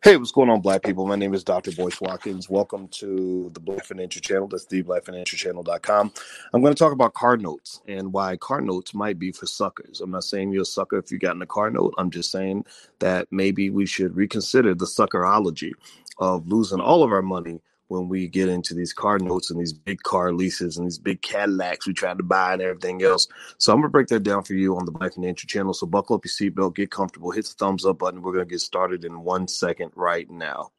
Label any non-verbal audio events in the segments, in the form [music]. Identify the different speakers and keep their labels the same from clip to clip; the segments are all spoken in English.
Speaker 1: Hey, what's going on, Black people? My name is Dr. Boyce Watkins. Welcome to the Black Financial Channel. That's the blackfinancialchannel.com. I'm going to talk about car notes and why car notes might be for suckers. I'm not saying you're a sucker if you got in a car note. I'm just saying that maybe we should reconsider the suckerology of losing all of our money when we get into these car notes and these big car leases and these big Cadillacs we try to buy and everything else. So I'm gonna break that down for you on the Black Financial Channel. So buckle up your seatbelt, get comfortable, hit the thumbs up button. We're gonna get started in one second right now.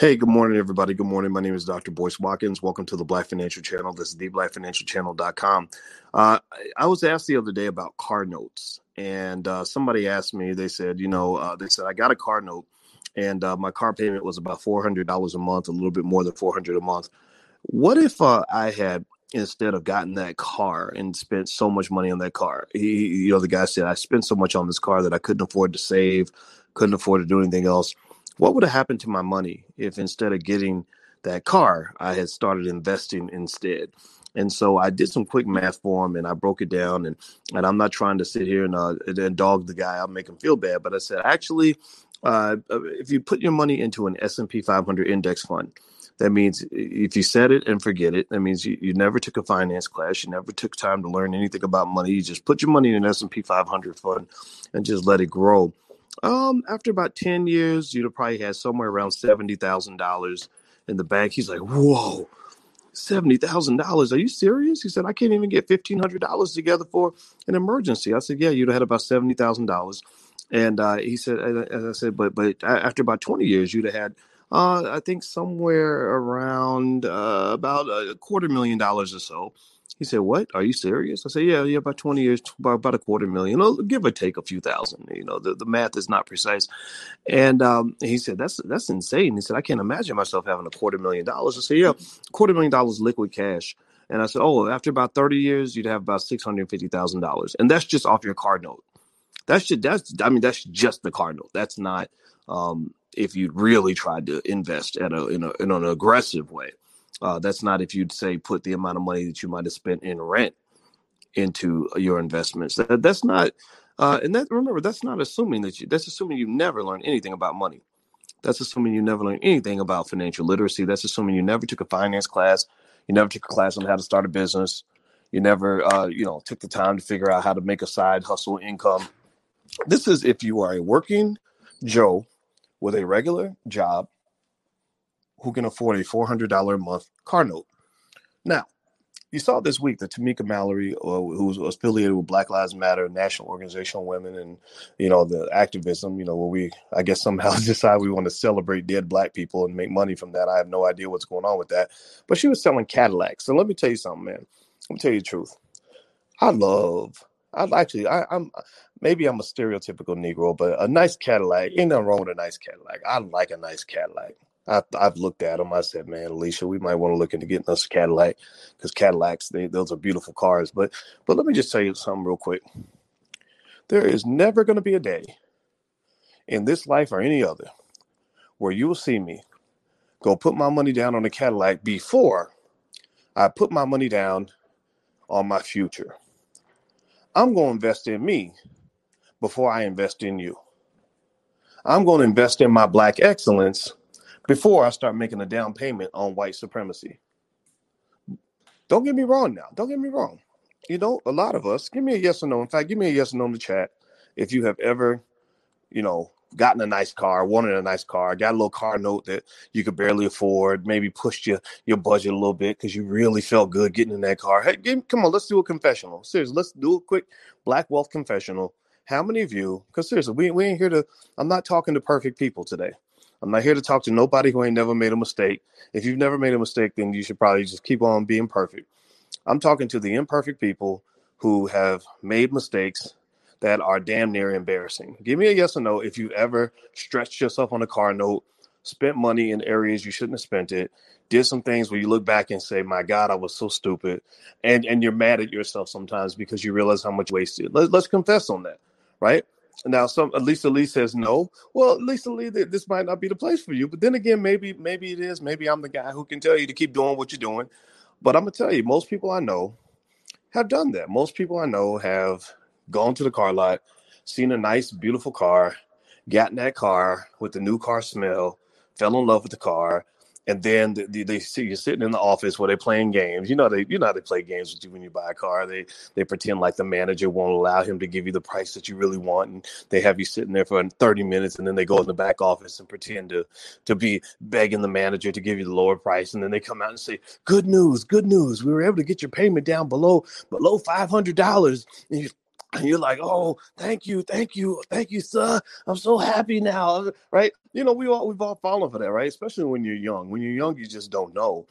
Speaker 1: Hey, good morning, everybody. Good morning. My name is Dr. Boyce Watkins. Welcome to the Black Financial Channel. This is theblackfinancialchannel.com. Uh, I was asked the other day about car notes, and uh, somebody asked me, they said, you know, uh, they said, I got a car note, and uh, my car payment was about $400 a month, a little bit more than 400 a month. What if uh, I had instead of gotten that car and spent so much money on that car? He, you know, the guy said, I spent so much on this car that I couldn't afford to save, couldn't afford to do anything else what would have happened to my money if instead of getting that car, I had started investing instead? And so I did some quick math for him and I broke it down. And, and I'm not trying to sit here and, uh, and dog the guy, I'll make him feel bad. But I said, actually, uh, if you put your money into an S&P 500 index fund, that means if you set it and forget it, that means you, you never took a finance class, you never took time to learn anything about money. You just put your money in an S&P 500 fund and just let it grow um, after about 10 years, you'd have probably had somewhere around $70,000 in the bank. He's like, whoa, $70,000. Are you serious? He said, I can't even get $1,500 together for an emergency. I said, yeah, you'd have had about $70,000. And uh, he said, as I said, but but after about 20 years, you'd have had, uh, I think, somewhere around uh, about a quarter million dollars or so he said, "What? Are you serious?" I said, "Yeah, yeah, about twenty years, about, a quarter million, give or take a few thousand. You know, the, the math is not precise." And um, he said, "That's that's insane." He said, "I can't imagine myself having a quarter million dollars." I said, "Yeah, quarter million dollars liquid cash." And I said, "Oh, after about thirty years, you'd have about six hundred fifty thousand dollars, and that's just off your car note. That's just that's I mean that's just the car note. That's not um, if you really tried to invest at a in, a in an aggressive way." Uh, that's not if you'd say put the amount of money that you might have spent in rent into your investments. That, that's not, uh, and that remember that's not assuming that you. That's assuming you never learned anything about money. That's assuming you never learned anything about financial literacy. That's assuming you never took a finance class. You never took a class on how to start a business. You never, uh, you know, took the time to figure out how to make a side hustle income. This is if you are a working Joe with a regular job who can afford a $400 a month car note. Now, you saw this week that Tamika Mallory, uh, who's affiliated with Black Lives Matter, National Organization Women, and you know the activism, you know, where we, I guess, somehow [laughs] decide we want to celebrate dead Black people and make money from that. I have no idea what's going on with that, but she was selling Cadillacs. So let me tell you something, man. Let me tell you the truth. I love. I actually, I, I'm maybe I'm a stereotypical Negro, but a nice Cadillac ain't nothing wrong with a nice Cadillac. I like a nice Cadillac. I, have looked at them. I said, man, Alicia, we might want to look into getting us a Cadillac because Cadillacs, they, those are beautiful cars. But but let me just tell you something real quick. There is never going to be a day in this life or any other where you will see me go put my money down on a Cadillac before I put my money down on my future. I'm going to invest in me before I invest in you. I'm going to invest in my black excellence before I start making a down payment on white supremacy. Don't get me wrong now. Don't get me wrong. You know, a lot of us, give me a yes or no. In fact, give me a yes or no in the chat if you have ever, you know, gotten a nice car, wanted a nice car, got a little car note that you could barely afford, maybe pushed your your budget a little bit because you really felt good getting in that car. Hey, give, come on, let's do a confessional. Seriously, let's do a quick black wealth confessional. How many of you, because seriously, we, we ain't here to, I'm not talking to perfect people today. I'm not here to talk to nobody who ain't never made a mistake. If you've never made a mistake, then you should probably just keep on being perfect. I'm talking to the imperfect people who have made mistakes that are damn near embarrassing. Give me a yes or no if you ever stretched yourself on a car note, spent money in areas you shouldn't have spent it, did some things where you look back and say, "My God, I was so stupid," and and you're mad at yourself sometimes because you realize how much wasted. Let, let's confess on that, right? Now, some at Lisa Lee says no. Well, Lisa Lee, this might not be the place for you. But then again, maybe maybe it is. Maybe I'm the guy who can tell you to keep doing what you're doing. But I'm gonna tell you, most people I know have done that. Most people I know have gone to the car lot, seen a nice, beautiful car, got in that car with the new car smell, fell in love with the car, and then they, they see you sitting in the office where they're playing games. You know they you know how they play games with you when you buy a car. They they pretend like the manager won't allow him to give you the price that you really want, and they have you sitting there for 30 minutes, and then they go in the back office and pretend to to be begging the manager to give you the lower price, and then they come out and say, "Good news, good news, we were able to get your payment down below below five hundred dollars." And you and you're like, oh, thank you, thank you, thank you, sir. I'm so happy now, right? You know, we all we've all fallen for that, right? Especially when you're young. When you're young, you just don't know,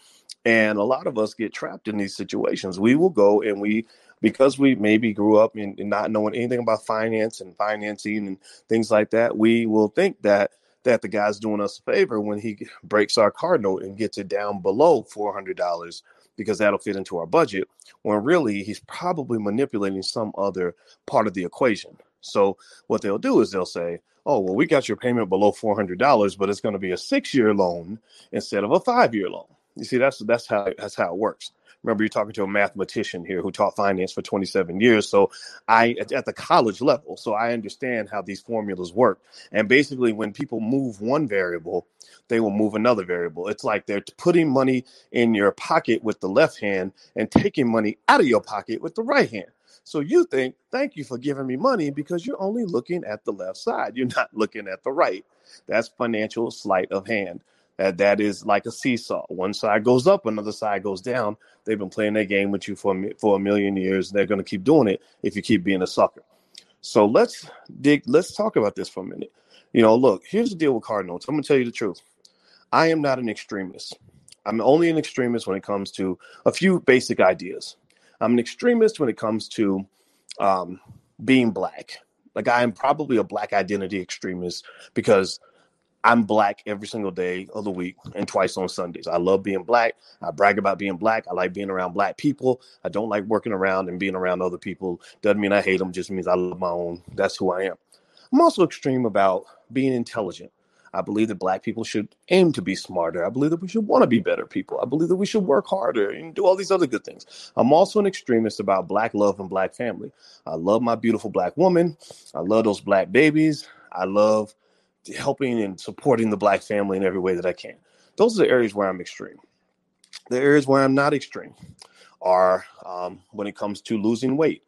Speaker 1: and a lot of us get trapped in these situations. We will go and we because we maybe grew up in, in not knowing anything about finance and financing and things like that. We will think that that the guy's doing us a favor when he breaks our car note and gets it down below four hundred dollars because that'll fit into our budget when really he's probably manipulating some other part of the equation. So what they'll do is they'll say, "Oh, well, we got your payment below four hundred dollars, but it's going to be a six-year loan instead of a five-year loan." You see, that's that's how that's how it works remember you're talking to a mathematician here who taught finance for 27 years so i at the college level so i understand how these formulas work and basically when people move one variable they will move another variable it's like they're putting money in your pocket with the left hand and taking money out of your pocket with the right hand so you think, thank you for giving me money because you're only looking at the left side. You're not looking at the right. That's financial sleight of hand. That that is like a seesaw. One side goes up, another side goes down. They've been playing that game with you for for a million years. They're going to keep doing it if you keep being a sucker. So let's dig. Let's talk about this for a minute. You know, look. Here's the deal with car notes. I'm going to tell you the truth. I am not an extremist. I'm only an extremist when it comes to a few basic ideas. I'm an extremist when it comes to um, being black. Like I am probably a black identity extremist because I'm black every single day of the week and twice on Sundays. I love being black. I brag about being black. I like being around black people. I don't like working around and being around other people. Doesn't mean I hate them, just means I love my own. That's who I am. I'm also extreme about being intelligent. I believe that black people should aim to be smarter. I believe that we should want to be better people. I believe that we should work harder and do all these other good things. I'm also an extremist about black love and black family. I love my beautiful black woman. I love those black babies. I love helping and supporting the black family in every way that I can. Those are the areas where I'm extreme. The areas where I'm not extreme are um, when it comes to losing weight.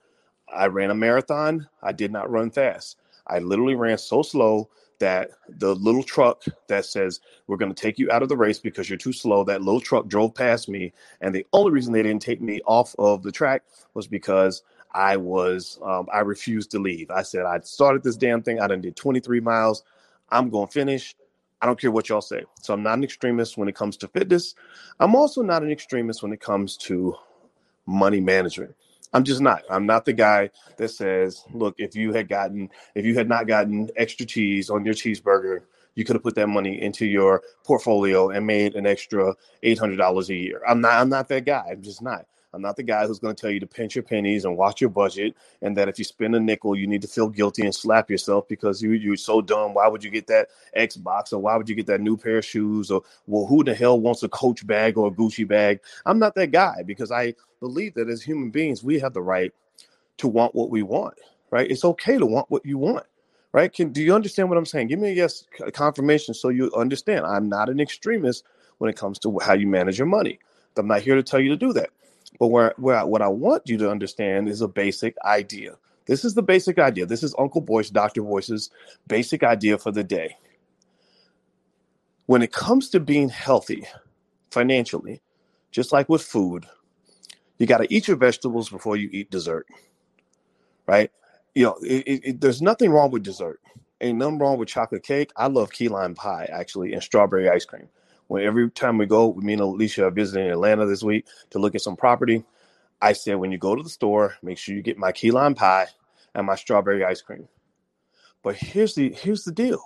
Speaker 1: I ran a marathon. I did not run fast. I literally ran so slow that the little truck that says we're going to take you out of the race because you're too slow that little truck drove past me and the only reason they didn't take me off of the track was because i was um, i refused to leave i said i started this damn thing i done did 23 miles I'm going to finish. I don't care what y'all say. So I'm not an extremist when it comes to fitness. I'm also not an extremist when it comes to money management. I'm just not. I'm not the guy that says, look, if you had gotten, if you had not gotten extra cheese on your cheeseburger, you could have put that money into your portfolio and made an extra $800 a year. I'm not, I'm not that guy. I'm just not. I'm not the guy who's going to tell you to pinch your pennies and watch your budget, and that if you spend a nickel, you need to feel guilty and slap yourself because you you're so dumb. Why would you get that Xbox or why would you get that new pair of shoes or well, who the hell wants a Coach bag or a Gucci bag? I'm not that guy because I believe that as human beings, we have the right to want what we want. Right? It's okay to want what you want right? Can do you understand what I'm saying? Give me a yes confirmation so you understand. I'm not an extremist when it comes to how you manage your money. I'm not here to tell you to do that. But where, where what I want you to understand is a basic idea. This is the basic idea. This is Uncle Boyce, Dr. Boyce's basic idea for the day. When it comes to being healthy financially, just like with food, you got to eat your vegetables before you eat dessert, right? You know, it, it, there's nothing wrong with dessert. Ain't nothing wrong with chocolate cake. I love key lime pie actually and strawberry ice cream when every time we go, me and Alicia are visiting Atlanta this week to look at some property. I said, when you go to the store, make sure you get my key lime pie and my strawberry ice cream. But here's the here's the deal.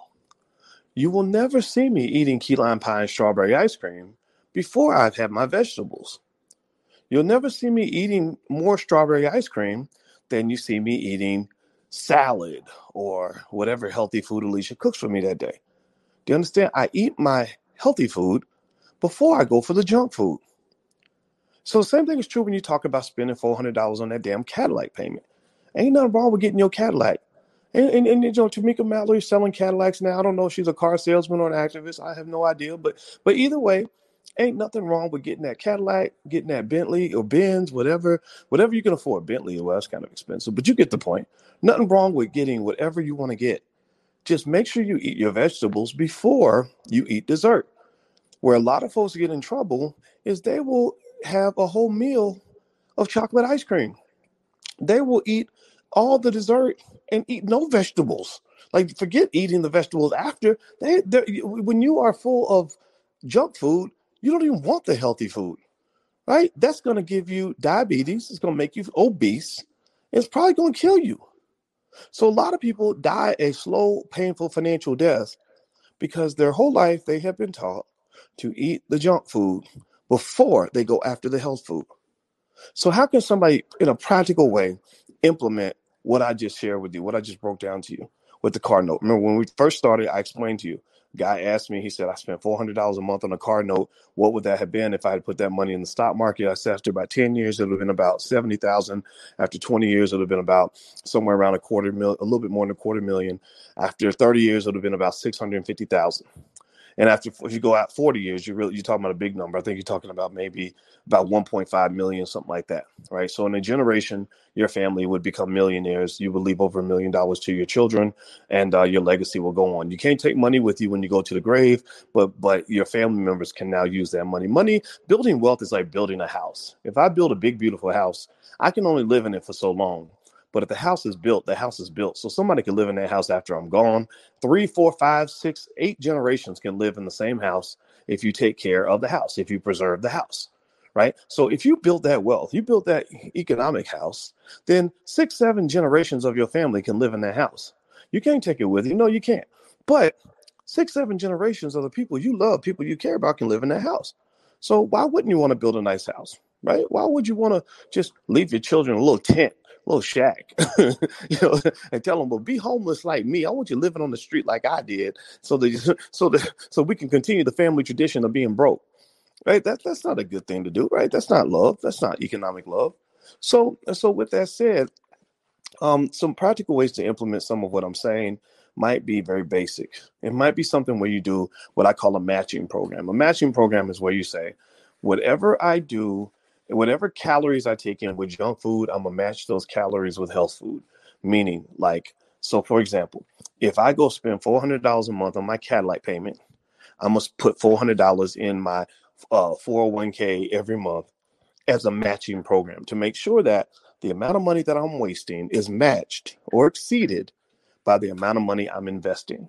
Speaker 1: You will never see me eating key lime pie and strawberry ice cream before I've had my vegetables. You'll never see me eating more strawberry ice cream than you see me eating salad or whatever healthy food Alicia cooks for me that day. Do you understand? I eat my healthy food before I go for the junk food. So the same thing is true when you talk about spending four hundred dollars on that damn Cadillac payment. Ain't nothing wrong with getting your Cadillac. And, and, and you know, Tamika Mallory selling Cadillacs now. I don't know if she's a car salesman or an activist. I have no idea. But but either way, ain't nothing wrong with getting that Cadillac, getting that Bentley or Benz, whatever, whatever you can afford. Bentley, well, that's kind of expensive, but you get the point. Nothing wrong with getting whatever you want to get. Just make sure you eat your vegetables before you eat dessert. Where a lot of folks get in trouble is they will have a whole meal of chocolate ice cream. They will eat all the dessert and eat no vegetables. Like forget eating the vegetables after. They when you are full of junk food, you don't even want the healthy food, right? That's going to give you diabetes. It's going to make you obese. It's probably going to kill you. So a lot of people die a slow, painful financial death because their whole life they have been taught to eat the junk food before they go after the health food. So how can somebody in a practical way implement what I just shared with you, what I just broke down to you with the car note? Remember when we first started, I explained to you guy asked me, he said, I spent $400 a month on a car note. What would that have been if I had put that money in the stock market? I said, after about 10 years, it would have been about 70,000. After 20 years, it would have been about somewhere around a quarter million, a little bit more than a quarter million. After 30 years, it would have been about 650,000. And after if you go out 40 years, you're really you're talking about a big number. I think you're talking about maybe about 1.5 million, something like that, right? So in a generation, your family would become millionaires. You would leave over a million dollars to your children, and uh, your legacy will go on. You can't take money with you when you go to the grave, but but your family members can now use that money. Money building wealth is like building a house. If I build a big beautiful house, I can only live in it for so long. But if the house is built, the house is built. So somebody can live in that house after I'm gone. Three, four, five, six, eight generations can live in the same house if you take care of the house, if you preserve the house. Right. So if you build that wealth, you build that economic house, then six, seven generations of your family can live in that house. You can't take it with you. No, you can't. But six, seven generations of the people you love, people you care about, can live in that house. So why wouldn't you want to build a nice house? Right? Why would you want to just leave your children a little tent little shack, [laughs] you know, and tell them, well, be homeless like me. I want you living on the street like I did, so that [laughs] so that so we can continue the family tradition of being broke. Right? That that's not a good thing to do, right? That's not love. That's not economic love. So so with that said, um, some practical ways to implement some of what I'm saying might be very basic. It might be something where you do what I call a matching program. A matching program is where you say, whatever I do whatever calories I take in with junk food, I'm gonna match those calories with health food. Meaning, like, so for example, if I go spend four hundred dollars a month on my Cadillac payment, I must put four hundred dollars in my uh, 401k every month as a matching program to make sure that the amount of money that I'm wasting is matched or exceeded by the amount of money I'm investing.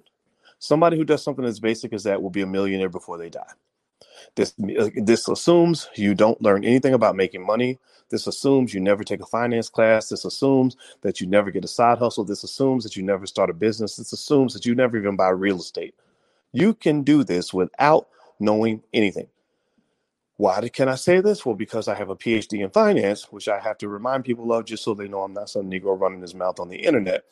Speaker 1: Somebody who does something as basic as that will be a millionaire before they die. This this assumes you don't learn anything about making money. This assumes you never take a finance class. This assumes that you never get a side hustle. This assumes that you never start a business. This assumes that you never even buy real estate. You can do this without knowing anything. Why can I say this? Well, because I have a PhD in finance, which I have to remind people of just so they know I'm not some Negro running his mouth on the internet.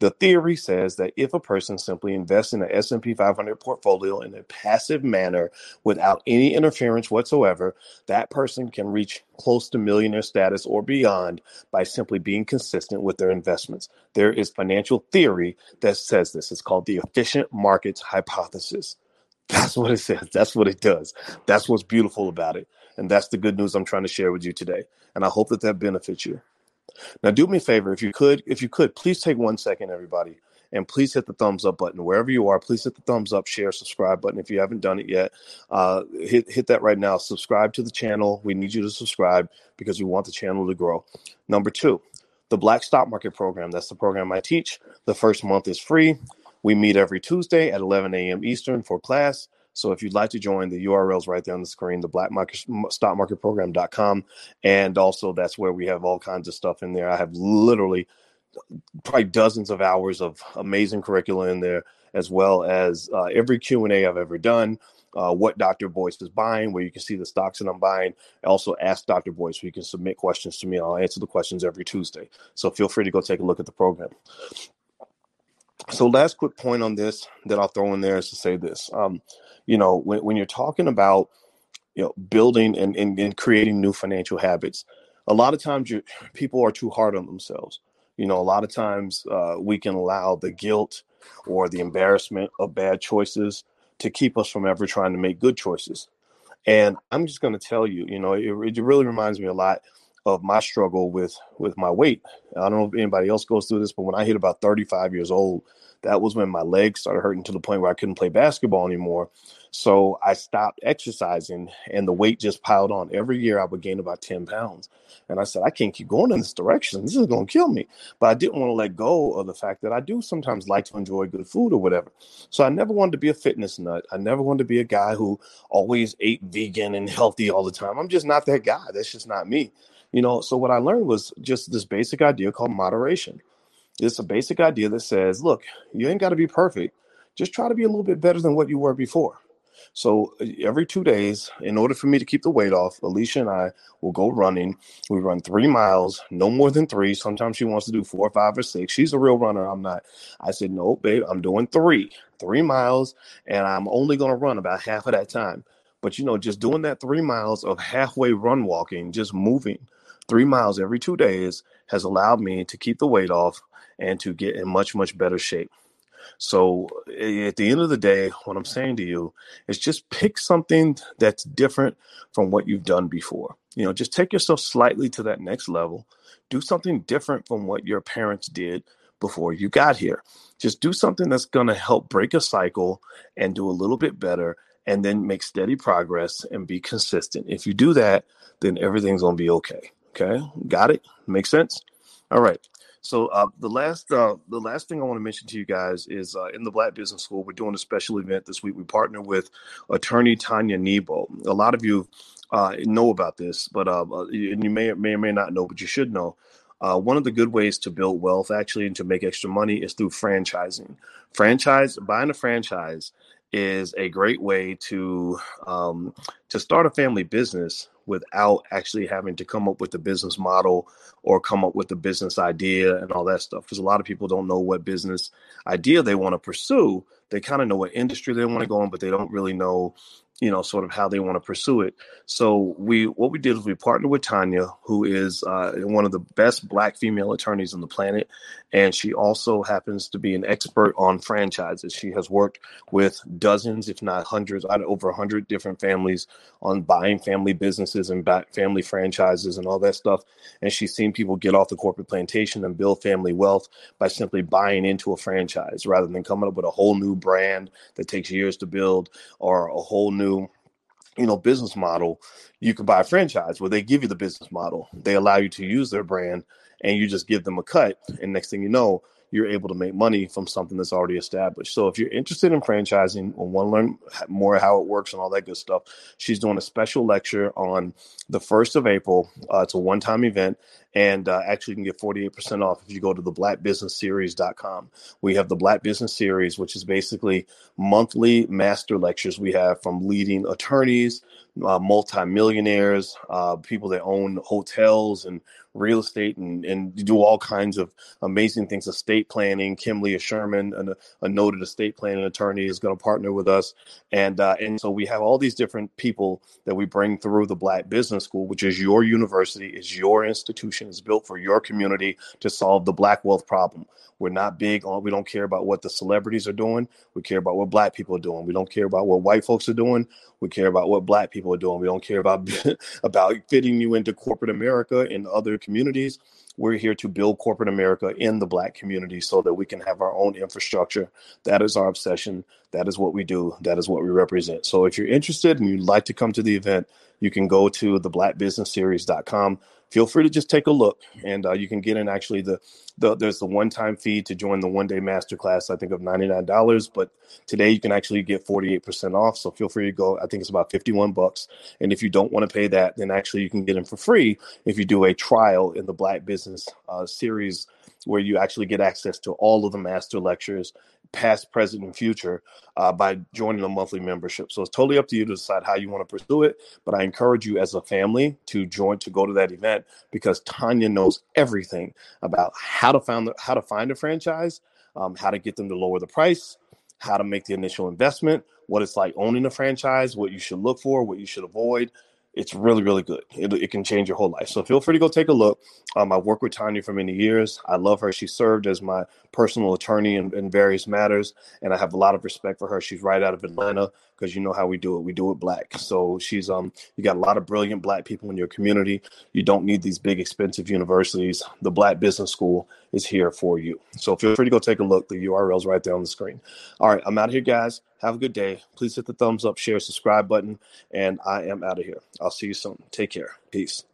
Speaker 1: The theory says that if a person simply invests in an S&P 500 portfolio in a passive manner without any interference whatsoever, that person can reach close to millionaire status or beyond by simply being consistent with their investments. There is financial theory that says this. It's called the efficient markets hypothesis. [laughs] That's what it says. That's what it does. That's what's beautiful about it. And that's the good news I'm trying to share with you today. And I hope that that benefits you. Now, do me a favor, if you could, if you could, please take one second, everybody, and please hit the thumbs up button wherever you are. Please hit the thumbs up, share, subscribe button if you haven't done it yet. Uh, hit hit that right now. Subscribe to the channel. We need you to subscribe because we want the channel to grow. Number two, the Black Stock Market Program. That's the program I teach. The first month is free. We meet every Tuesday at 11 a.m. Eastern for class. So if you'd like to join, the URL's right there on the screen, the black market stock market program.com. And also that's where we have all kinds of stuff in there. I have literally probably dozens of hours of amazing curricula in there, as well as uh, every Q&A I've ever done. Uh, what Dr. Boyce is buying, where you can see the stocks that I'm buying. Also, ask Dr. Boyce, where you can submit questions to me. I'll answer the questions every Tuesday. So feel free to go take a look at the program. So, last quick point on this that I'll throw in there is to say this. Um, you know, when, when you're talking about you know, building and, and, and creating new financial habits. A lot of times, [sighs] people are too hard on themselves. You know, a lot of times uh, we can allow the guilt or the embarrassment of bad choices to keep us from ever trying to make good choices. And I'm just going to tell you, you know, it, it really reminds me a lot of my struggle with with my weight. I don't know if anybody else goes through this, but when I hit about 35 years old, that was when my legs started hurting to the point where I couldn't play basketball anymore. So I stopped exercising and the weight just piled on. Every year I would gain about 10 pounds. And I said, I can't keep going in this direction. This is going to kill me. But I didn't want to let go of the fact that I do sometimes like to enjoy good food or whatever. So I never wanted to be a fitness nut. I never wanted to be a guy who always ate vegan and [laughs] healthy all the time. I'm just not that guy. That's just not me. You know, so what I learned was just this basic idea called moderation. It's a basic idea that says, look, you ain't got to be perfect. Just try to be a little bit better than what you were before. So uh, every two days, in order for me to keep the weight off, Alicia and I will go running. We run three miles, no more than three. Sometimes she wants to do four, five, or six. She's a real runner. I'm not. I said, no, babe, I'm doing three, three miles, and I'm only going to run about half of that time. But you know, just doing that three miles of halfway run walking, just moving three miles every two days has allowed me to keep the weight off and to get in much, much better shape. So at the end of the day, what I'm saying to you is just pick something that's different from what you've done before. You know, just take yourself slightly to that next level. Do something different from what your parents did before you got here. Just do something that's going to help break a cycle and do a little bit better and then make steady progress and be consistent. If you do that, then everything's going to be okay. Okay? Got it? Makes sense? All right. So uh, the last uh, the last thing I want to mention to you guys is uh, in the Black Business School, we're doing a special event this week. We partner with attorney Tanya Nebo. A lot of you uh, know about this, but uh, uh, and you may may or may not know, but you should know. one of the good ways to build wealth, actually, and to make extra money is through franchising. Franchise, buying a franchise is a great way to um, to start a family business without actually having to come up with a business model or come up with a business idea and all that stuff. Because a lot of people don't know what business idea they want to pursue. They kind of know what industry they want to go in, but they don't really know you know, sort of how they want to pursue it. So we, what we did is we partnered with Tanya, who is uh, one of the best Black female attorneys on the planet, and she also happens to be an expert on franchises. She has worked with dozens, if not hundreds, over a hundred different families on buying family businesses and family franchises and all that stuff. And she's seen people get off the corporate plantation and build family wealth by simply buying into a franchise rather than coming up with a whole new brand that takes years to build or a whole new you know business model you can buy a franchise where they give you the business model. They allow you to use their brand and you just give them a cut. And next thing you know you're able to make money from something that's already established. So if you're interested in franchising and want to learn more how it works and all that good stuff, she's doing a special lecture on the 1st of April. Uh, it's a one-time event and uh, actually you can get 48% off if you go to the blackbusinessseries.com. We have the Black Business Series, which is basically monthly master lectures we have from leading attorneys, uh, multimillionaires, uh, people that own hotels and real estate and, and do all kinds of amazing things, estate planning. Kim Leah Sherman, a, a noted estate planning attorney, is going to partner with us. And, uh, and so we have all these different people that we bring through the Black Business School, which is your university, is your institution, is built for your community to solve the Black wealth problem. We're not big on, we don't care about what the celebrities are doing. We care about what Black people are doing. We don't care about what white folks are doing. We care about what Black people are doing. We don't care about, [laughs] about fitting you into corporate America and other communities. We're here to build corporate America in the Black community so that we can have our own infrastructure. That is our obsession. That is what we do. That is what we represent. So if you're interested and you'd like to come to the event, you can go to the blackbusinessseries.com feel free to just take a look and uh, you can get in actually the, the there's the one-time fee to join the one-day masterclass i think of $99 but today you can actually get 48% off so feel free to go i think it's about 51 bucks and if you don't want to pay that then actually you can get in for free if you do a trial in the black business uh, series where you actually get access to all of the master lectures past, present, and future uh, by joining a monthly membership. So it's totally up to you to decide how you want to pursue it. But I encourage you as a family to join to go to that event because Tanya knows everything about how to find the, how to find a franchise, um, how to get them to lower the price, how to make the initial investment, what it's like owning a franchise, what you should look for, what you should avoid. It's really, really good. It, it can change your whole life. So feel free to go take a look. Um, I've worked with Tanya for many years. I love her. She served as my personal attorney in, in various matters, and I have a lot of respect for her. She's right out of Atlanta because you know how we do it. We do it black. So she's um, you got a lot of brilliant black people in your community. You don't need these big expensive universities. The Black Business School is here for you. So feel free to go take a look. The URL's right there on the screen. All right, I'm out of here, guys. Have a good day. Please hit the thumbs up, share, subscribe button, and I am out of here. I'll see you soon. Take care. Peace.